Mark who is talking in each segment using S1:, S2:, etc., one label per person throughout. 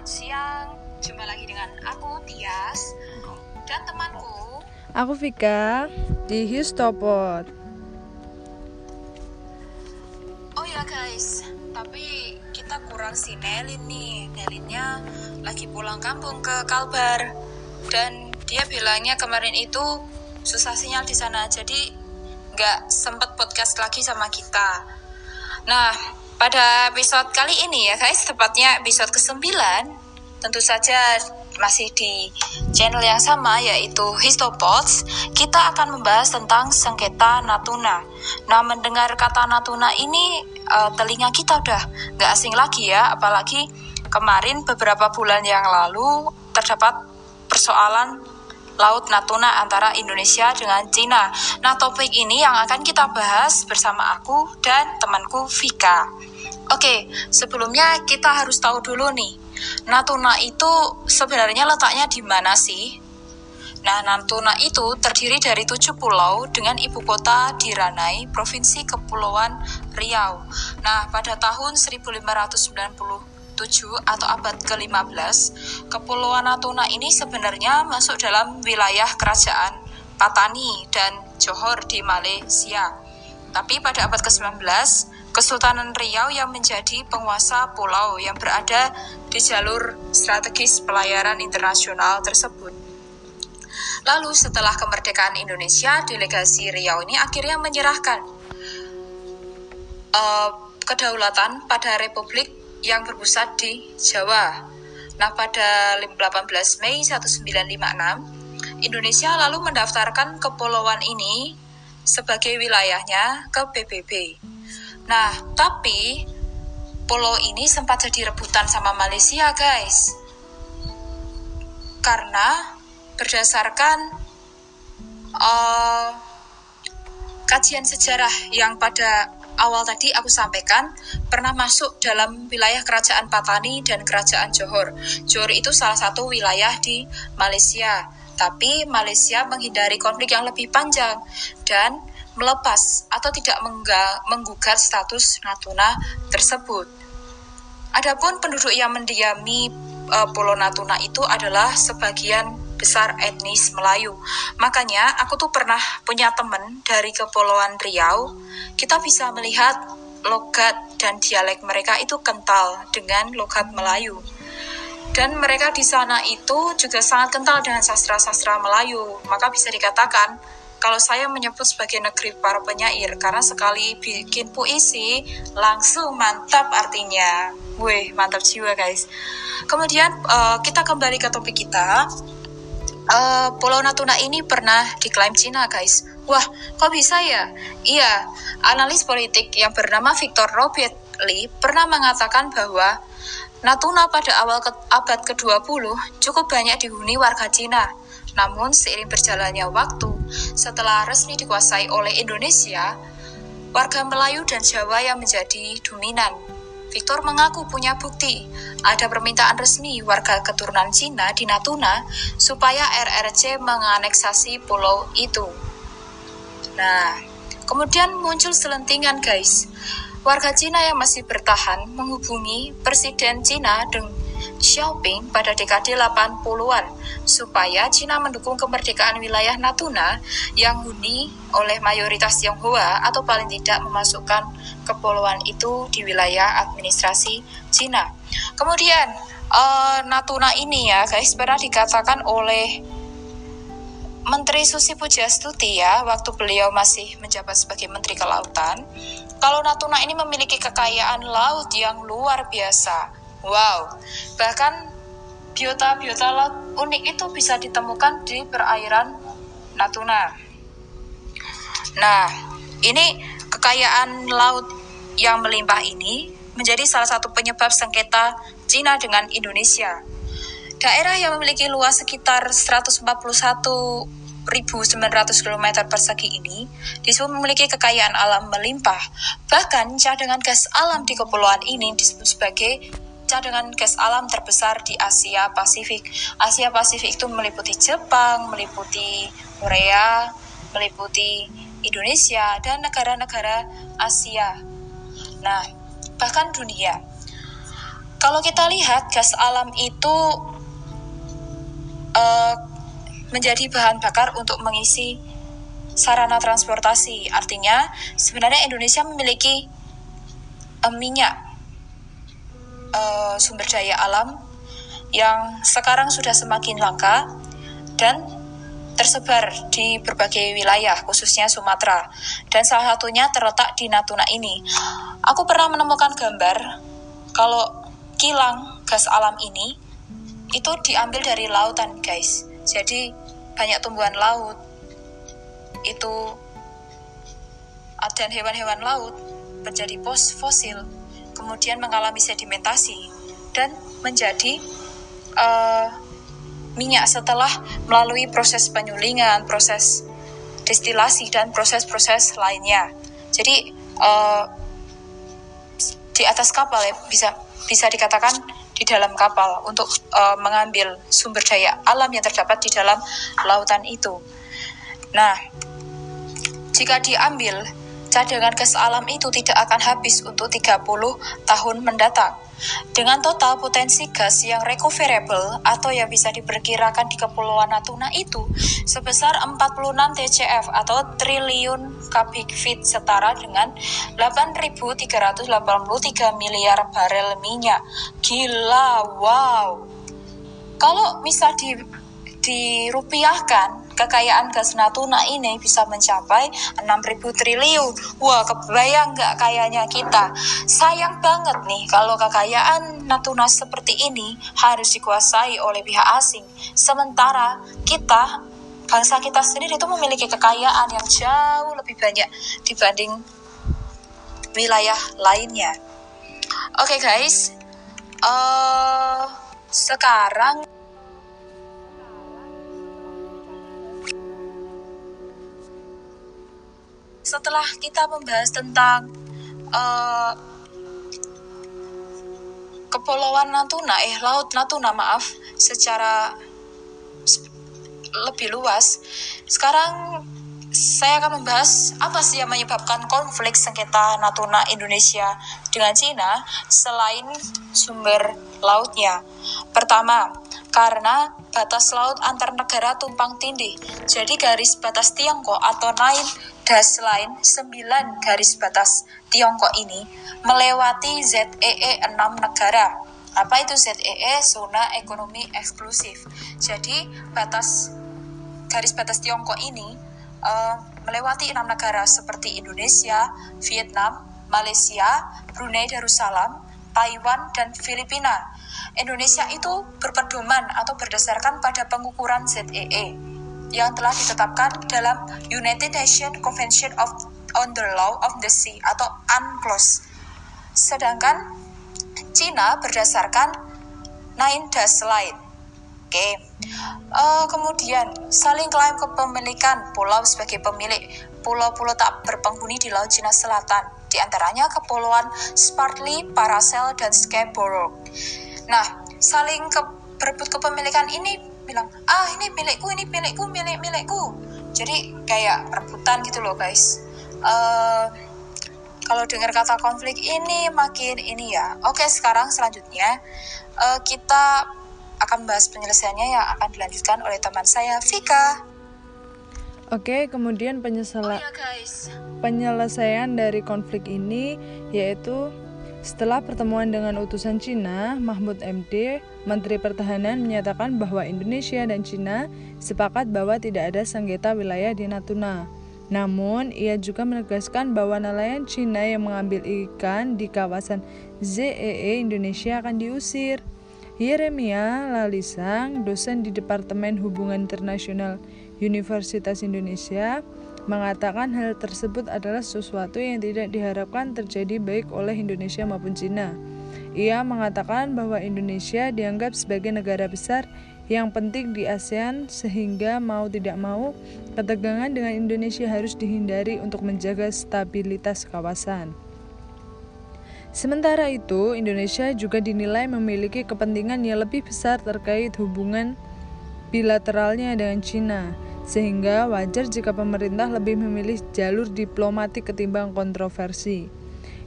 S1: Selamat siang, jumpa lagi dengan aku Tias dan temanku.
S2: Aku Vika di Histopod.
S1: Oh ya guys, tapi kita kurang si Nelin nih. Nelinnya lagi pulang kampung ke Kalbar dan dia bilangnya kemarin itu susah sinyal di sana, jadi nggak sempet podcast lagi sama kita. Nah, pada episode kali ini ya guys, tepatnya episode ke-9, tentu saja masih di channel yang sama yaitu Histopods, kita akan membahas tentang sengketa Natuna. Nah, mendengar kata Natuna ini uh, telinga kita udah nggak asing lagi ya, apalagi kemarin beberapa bulan yang lalu terdapat persoalan Laut Natuna antara Indonesia dengan Cina. Nah, topik ini yang akan kita bahas bersama aku dan temanku Vika. Oke, sebelumnya kita harus tahu dulu nih, Natuna itu sebenarnya letaknya di mana sih? Nah, Natuna itu terdiri dari tujuh pulau dengan ibu kota di Ranai, Provinsi Kepulauan Riau. Nah, pada tahun 1590 atau abad ke-15, Kepulauan Natuna ini sebenarnya masuk dalam wilayah kerajaan Patani dan Johor di Malaysia. Tapi pada abad ke-19, Kesultanan Riau yang menjadi penguasa pulau yang berada di jalur strategis pelayaran internasional tersebut. Lalu setelah kemerdekaan Indonesia, delegasi Riau ini akhirnya menyerahkan uh, kedaulatan pada Republik yang berpusat di Jawa. Nah, pada 18 Mei 1956, Indonesia lalu mendaftarkan kepulauan ini sebagai wilayahnya ke PBB. Nah, tapi pulau ini sempat jadi rebutan sama Malaysia, guys. Karena berdasarkan uh, kajian sejarah yang pada awal tadi aku sampaikan pernah masuk dalam wilayah kerajaan Patani dan kerajaan Johor. Johor itu salah satu wilayah di Malaysia, tapi Malaysia menghindari konflik yang lebih panjang dan melepas atau tidak menggugat status Natuna tersebut. Adapun penduduk yang mendiami uh, Pulau Natuna itu adalah sebagian besar etnis Melayu. Makanya aku tuh pernah punya temen dari Kepulauan Riau. Kita bisa melihat logat dan dialek mereka itu kental dengan logat Melayu. Dan mereka di sana itu juga sangat kental dengan sastra-sastra Melayu. Maka bisa dikatakan kalau saya menyebut sebagai negeri para penyair karena sekali bikin puisi langsung mantap artinya. Wih, mantap jiwa guys. Kemudian uh, kita kembali ke topik kita uh, Pulau Natuna ini pernah diklaim Cina, guys. Wah, kok bisa ya? Iya, analis politik yang bernama Victor Robert Lee pernah mengatakan bahwa Natuna pada awal ke abad ke-20 cukup banyak dihuni warga Cina. Namun seiring berjalannya waktu, setelah resmi dikuasai oleh Indonesia, warga Melayu dan Jawa yang menjadi dominan. Victor mengaku punya bukti ada permintaan resmi warga keturunan Cina di Natuna supaya RRC menganeksasi pulau itu. Nah, kemudian muncul selentingan guys. Warga Cina yang masih bertahan menghubungi Presiden Cina Xiaoping pada dekade 80-an supaya Cina mendukung kemerdekaan wilayah Natuna yang huni oleh mayoritas Tionghoa atau paling tidak memasukkan kepulauan itu di wilayah administrasi Cina. Kemudian uh, Natuna ini ya guys pernah dikatakan oleh Menteri Susi Pujastuti ya waktu beliau masih menjabat sebagai Menteri Kelautan kalau Natuna ini memiliki kekayaan laut yang luar biasa Wow, bahkan biota-biota laut unik itu bisa ditemukan di perairan Natuna. Nah, ini kekayaan laut yang melimpah ini menjadi salah satu penyebab sengketa Cina dengan Indonesia. Daerah yang memiliki luas sekitar 141 1.900 km persegi ini disebut memiliki kekayaan alam melimpah. Bahkan cadangan gas alam di kepulauan ini disebut sebagai cadangan gas alam terbesar di Asia Pasifik. Asia Pasifik itu meliputi Jepang, meliputi Korea, meliputi Indonesia, dan negara-negara Asia. Nah, bahkan dunia. Kalau kita lihat gas alam itu uh, menjadi bahan bakar untuk mengisi sarana transportasi. Artinya, sebenarnya Indonesia memiliki uh, minyak uh, sumber daya alam yang sekarang sudah semakin langka dan tersebar di berbagai wilayah, khususnya Sumatera, dan salah satunya terletak di Natuna ini. Aku pernah menemukan gambar kalau kilang gas alam ini itu diambil dari lautan, guys. Jadi banyak tumbuhan laut itu dan hewan-hewan laut menjadi pos fosil, kemudian mengalami sedimentasi dan menjadi uh, minyak setelah melalui proses penyulingan, proses destilasi dan proses-proses lainnya. Jadi uh, di atas kapal ya bisa bisa dikatakan di dalam kapal untuk uh, mengambil sumber daya alam yang terdapat di dalam lautan itu. Nah, jika diambil, cadangan gas alam itu tidak akan habis untuk 30 tahun mendatang. Dengan total potensi gas yang recoverable atau yang bisa diperkirakan di Kepulauan Natuna itu sebesar 46 TCF atau triliun kubik feet setara dengan 8.383 miliar barel minyak. Gila, wow. Kalau bisa di dirupiahkan kekayaan gas Natuna ini bisa mencapai 6.000 triliun. Wah, kebayang nggak kayanya kita? Sayang banget nih kalau kekayaan Natuna seperti ini harus dikuasai oleh pihak asing. Sementara kita, bangsa kita sendiri itu memiliki kekayaan yang jauh lebih banyak dibanding wilayah lainnya. Oke okay, guys, uh, sekarang setelah kita membahas tentang uh, kepulauan Natuna, eh laut Natuna maaf, secara lebih luas. Sekarang saya akan membahas apa sih yang menyebabkan konflik sengketa Natuna Indonesia dengan Cina selain sumber lautnya. Pertama, karena batas laut antar negara tumpang tindih. Jadi garis batas Tiongkok atau Nine Dash Line 9 garis batas Tiongkok ini melewati ZEE 6 negara. Apa itu ZEE? Zona ekonomi eksklusif. Jadi batas garis batas Tiongkok ini uh, melewati enam negara seperti Indonesia, Vietnam, Malaysia, Brunei Darussalam, Taiwan, dan Filipina. Indonesia itu berpedoman atau berdasarkan pada pengukuran ZEE yang telah ditetapkan dalam United Nations Convention of on the Law of the Sea atau UNCLOS. Sedangkan Cina berdasarkan Nine Dash Line. Oke, okay. uh, kemudian saling klaim kepemilikan pulau sebagai pemilik pulau-pulau tak berpenghuni di Laut Cina Selatan, di antaranya kepulauan Spratly, Paracel, dan Scarborough. Nah, saling ke, berebut kepemilikan ini bilang, ah ini milikku, ini milikku, milik milikku. Jadi kayak rebutan gitu loh guys. Uh, kalau dengar kata konflik ini makin ini ya. Oke, sekarang selanjutnya uh, kita akan bahas penyelesaiannya yang akan dilanjutkan oleh teman saya Vika.
S2: Oke, kemudian penyesala oh, ya penyelesaian dari konflik ini yaitu setelah pertemuan dengan utusan Cina, Mahmud MD, Menteri Pertahanan menyatakan bahwa Indonesia dan Cina sepakat bahwa tidak ada sengketa wilayah di Natuna. Namun, ia juga menegaskan bahwa nelayan Cina yang mengambil ikan di kawasan ZEE Indonesia akan diusir. Yeremia Lalisang, dosen di Departemen Hubungan Internasional Universitas Indonesia, mengatakan hal tersebut adalah sesuatu yang tidak diharapkan terjadi baik oleh Indonesia maupun Cina. Ia mengatakan bahwa Indonesia dianggap sebagai negara besar yang penting di ASEAN sehingga mau tidak mau ketegangan dengan Indonesia harus dihindari untuk menjaga stabilitas kawasan. Sementara itu, Indonesia juga dinilai memiliki kepentingan yang lebih besar terkait hubungan bilateralnya dengan Cina sehingga wajar jika pemerintah lebih memilih jalur diplomatik ketimbang kontroversi.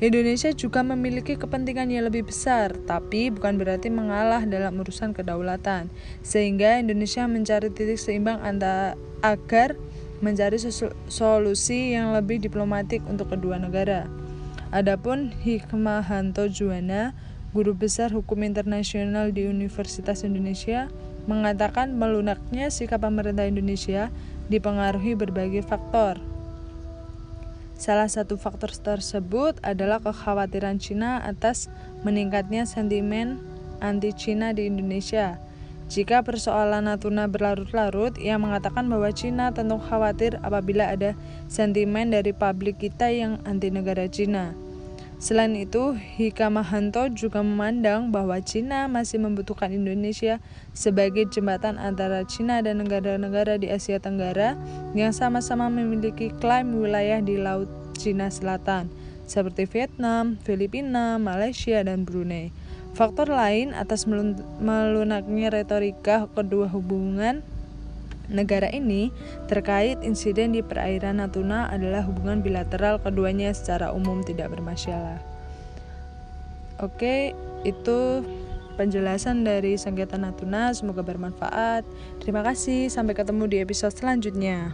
S2: Indonesia juga memiliki kepentingan yang lebih besar, tapi bukan berarti mengalah dalam urusan kedaulatan. Sehingga Indonesia mencari titik seimbang antara agar mencari solusi yang lebih diplomatik untuk kedua negara. Adapun Hikmahanto Juwana, guru besar hukum internasional di Universitas Indonesia, mengatakan melunaknya sikap pemerintah Indonesia dipengaruhi berbagai faktor Salah satu faktor tersebut adalah kekhawatiran Cina atas meningkatnya sentimen anti-Cina di Indonesia. Jika persoalan Natuna berlarut-larut, ia mengatakan bahwa Cina tentu khawatir apabila ada sentimen dari publik kita yang anti negara Cina. Selain itu, Hikamahanto juga memandang bahwa Cina masih membutuhkan Indonesia sebagai jembatan antara Cina dan negara-negara di Asia Tenggara yang sama-sama memiliki klaim wilayah di Laut Cina Selatan, seperti Vietnam, Filipina, Malaysia, dan Brunei. Faktor lain atas melunaknya retorika kedua hubungan negara ini terkait insiden di perairan Natuna adalah hubungan bilateral keduanya secara umum tidak bermasalah. Oke, itu penjelasan dari sengketa Natuna. Semoga bermanfaat. Terima kasih, sampai ketemu di episode selanjutnya.